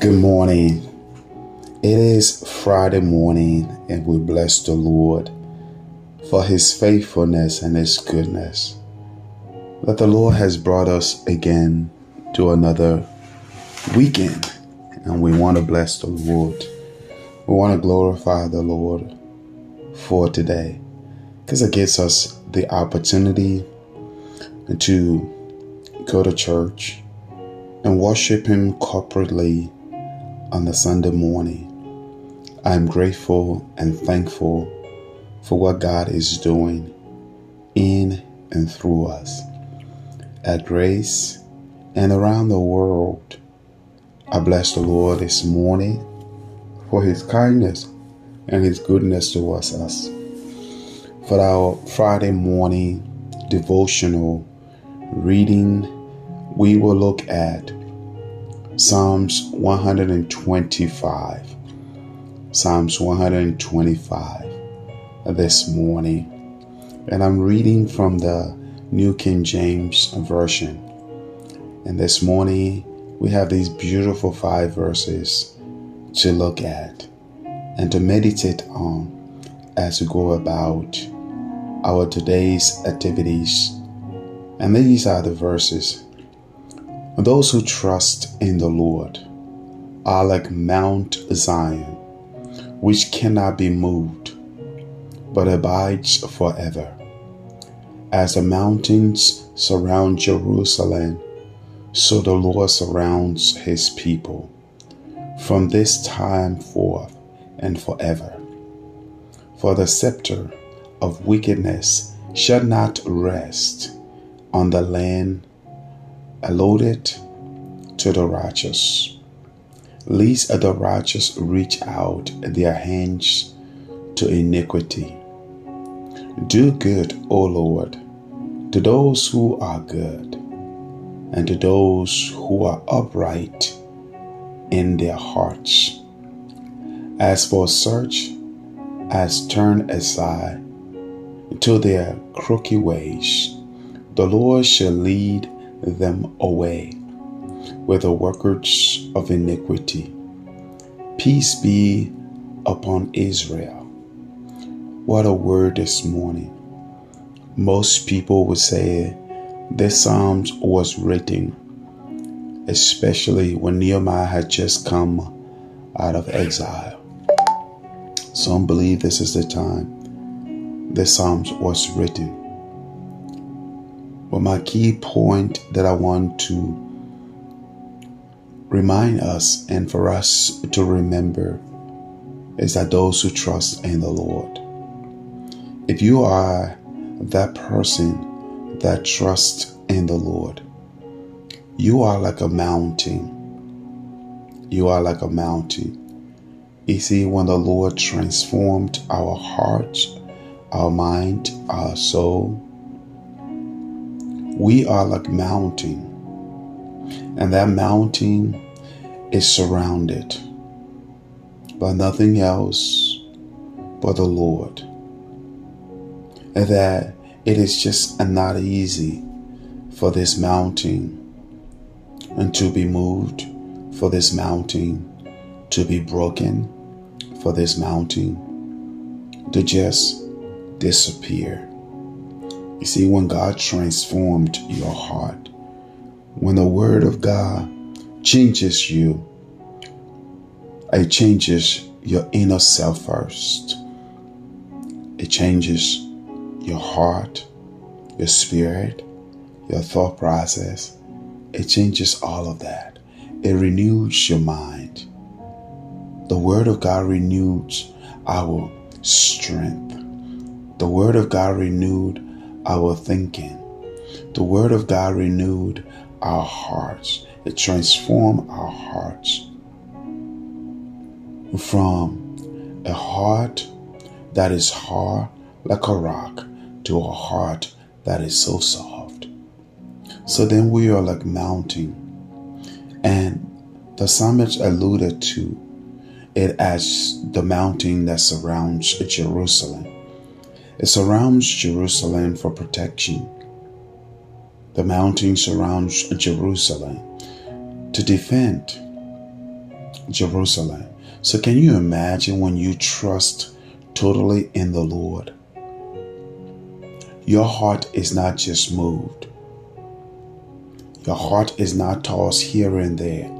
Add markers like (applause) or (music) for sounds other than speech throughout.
Good morning. It is Friday morning, and we bless the Lord for his faithfulness and his goodness. That the Lord has brought us again to another weekend, and we want to bless the Lord. We want to glorify the Lord for today because it gives us the opportunity to go to church and worship Him corporately on the Sunday morning. I am grateful and thankful for what God is doing in and through us at Grace and around the world. I bless the Lord this morning for His kindness and His goodness towards us. For our Friday morning devotional reading, we will look at Psalms 125. Psalms 125 this morning. And I'm reading from the New King James Version. And this morning we have these beautiful five verses to look at and to meditate on as we go about our today's activities. And these are the verses those who trust in the Lord are like Mount Zion, which cannot be moved, but abides forever. As the mountains surround Jerusalem, so the Lord surrounds his people from this time forth and forever. For the scepter of wickedness shall not rest on the land allotted to the righteous. Lest the righteous reach out their hands to iniquity. Do good, O Lord, to those who are good, and to those who are upright in their hearts. As for such as turn aside to their crooked ways, the Lord shall lead them away with the workers of iniquity. Peace be upon Israel. What a word this morning. Most people would say this psalm was written, especially when Nehemiah had just come out of exile. Some believe this is the time this psalm was written. But my key point that I want to remind us and for us to remember is that those who trust in the Lord. If you are that person that trusts in the Lord, you are like a mountain. You are like a mountain. You see, when the Lord transformed our hearts, our mind, our soul, we are like mountain. And that mountain is surrounded by nothing else but the Lord. And that it is just not easy for this mountain and to be moved, for this mountain to be broken, for this mountain to just disappear. You see, when God transformed your heart, when the Word of God changes you, it changes your inner self first. It changes your heart, your spirit, your thought process. It changes all of that. It renews your mind. The Word of God renews our strength. The Word of God renewed our thinking. The Word of God renewed our hearts. It transformed our hearts from a heart that is hard like a rock to a heart that is so soft. So then we are like mountain. And the psalmist alluded to it as the mountain that surrounds Jerusalem. It surrounds Jerusalem for protection. The mountain surrounds Jerusalem to defend Jerusalem. So, can you imagine when you trust totally in the Lord? Your heart is not just moved, your heart is not tossed here and there.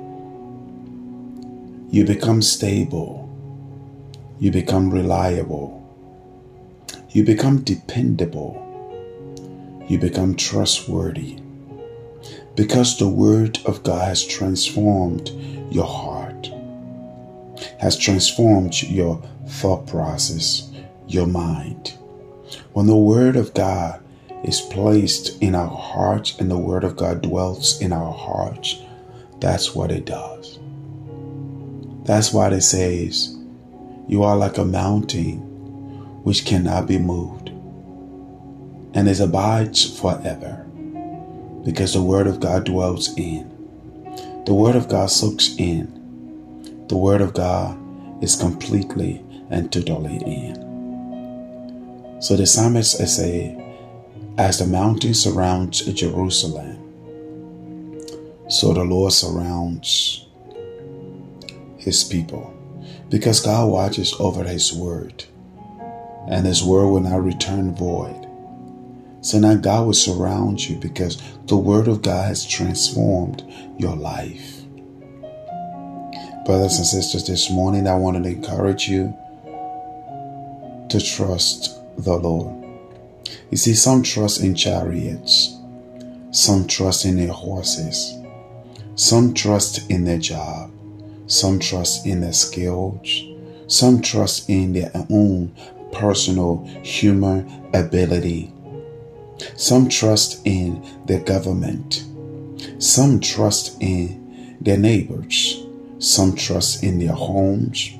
You become stable, you become reliable, you become dependable, you become trustworthy because the Word of God has transformed your heart, has transformed your thought process, your mind. When the Word of God is placed in our hearts and the Word of God dwells in our hearts, that's what it does. That's why it says, You are like a mountain which cannot be moved and it abides forever because the Word of God dwells in. The Word of God soaks in. The Word of God is completely and totally in. So the psalmist say, as the mountain surrounds Jerusalem, so the Lord surrounds his people. Because God watches over his word, and his word will not return void. So now God will surround you because the word of God has transformed your life. Brothers and sisters, this morning I wanted to encourage you to trust the Lord. You see, some trust in chariots, some trust in their horses, some trust in their job, some trust in their skills, some trust in their own personal human ability. Some trust in their government. Some trust in their neighbors. Some trust in their homes.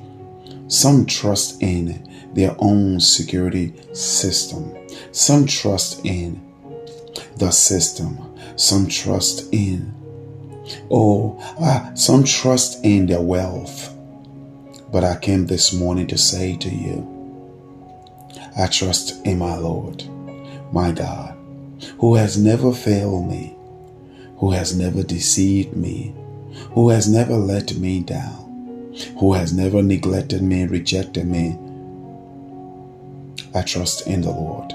Some trust in their own security system. Some trust in the system. Some trust in, oh, ah, some trust in their wealth. But I came this morning to say to you, I trust in my Lord, my God, who has never failed me, who has never deceived me, who has never let me down, who has never neglected me, rejected me, I trust in the Lord.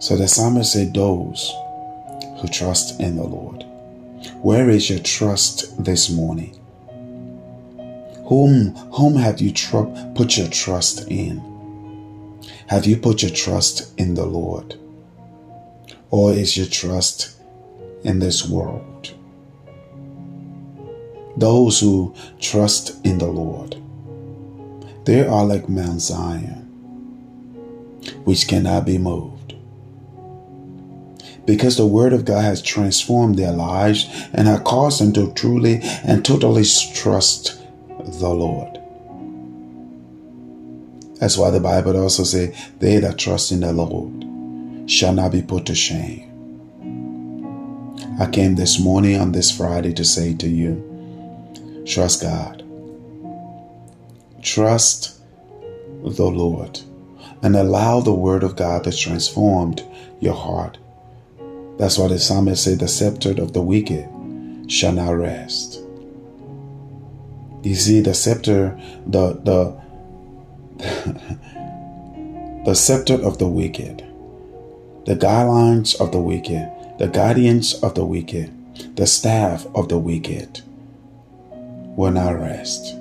So the psalmist said, Those who trust in the Lord. Where is your trust this morning? Whom, whom have you tr- put your trust in? Have you put your trust in the Lord? Or is your trust in this world? Those who trust in the Lord they are like Mount Zion, which cannot be moved. Because the Word of God has transformed their lives and has caused them to truly and totally trust the Lord. That's why the Bible also says, They that trust in the Lord shall not be put to shame. I came this morning on this Friday to say to you, trust God. Trust the Lord and allow the word of God that transformed your heart. That's why the psalmist said, The scepter of the wicked shall not rest. You see, the scepter, the the (laughs) the scepter of the wicked, the guidelines of the wicked, the guardians of the wicked, the staff of the wicked will not rest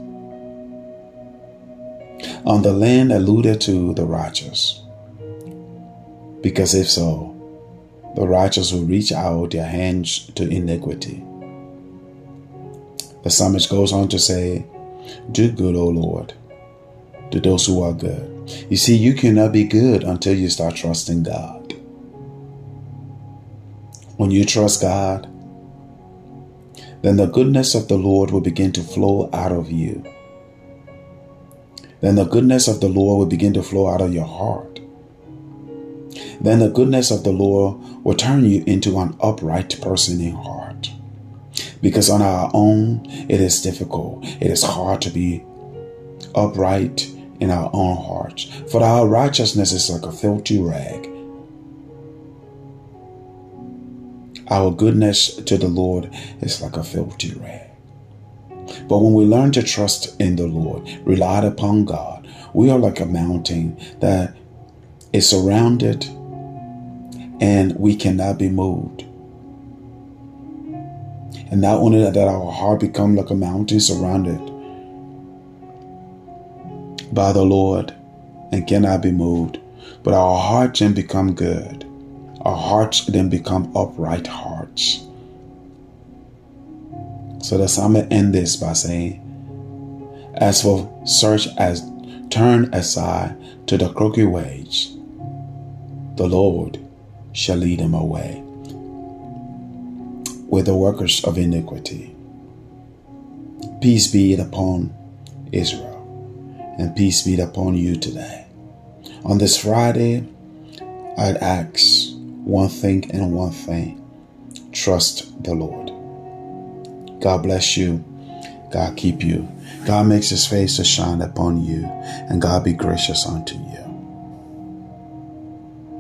on the land alluded to the righteous. Because if so, the righteous will reach out their hands to iniquity. The psalmist goes on to say, Do good, O Lord, to those who are good. You see, you cannot be good until you start trusting God. When you trust God, then the goodness of the Lord will begin to flow out of you then the goodness of the Lord will begin to flow out of your heart. Then the goodness of the Lord will turn you into an upright person in heart. Because on our own, it is difficult. It is hard to be upright in our own hearts. For our righteousness is like a filthy rag. Our goodness to the Lord is like a filthy rag. But when we learn to trust in the Lord, rely upon God, we are like a mountain that is surrounded and we cannot be moved. And not only that, that our heart become like a mountain surrounded by the Lord and cannot be moved, but our hearts then become good. Our hearts then become upright hearts. So the psalmist end this by saying, As for search as turn aside to the crooked ways, the Lord shall lead him away with the workers of iniquity. Peace be it upon Israel, and peace be upon you today. On this Friday, I'd ask one thing and one thing trust the Lord. God bless you. God keep you. God makes his face to shine upon you, and God be gracious unto you.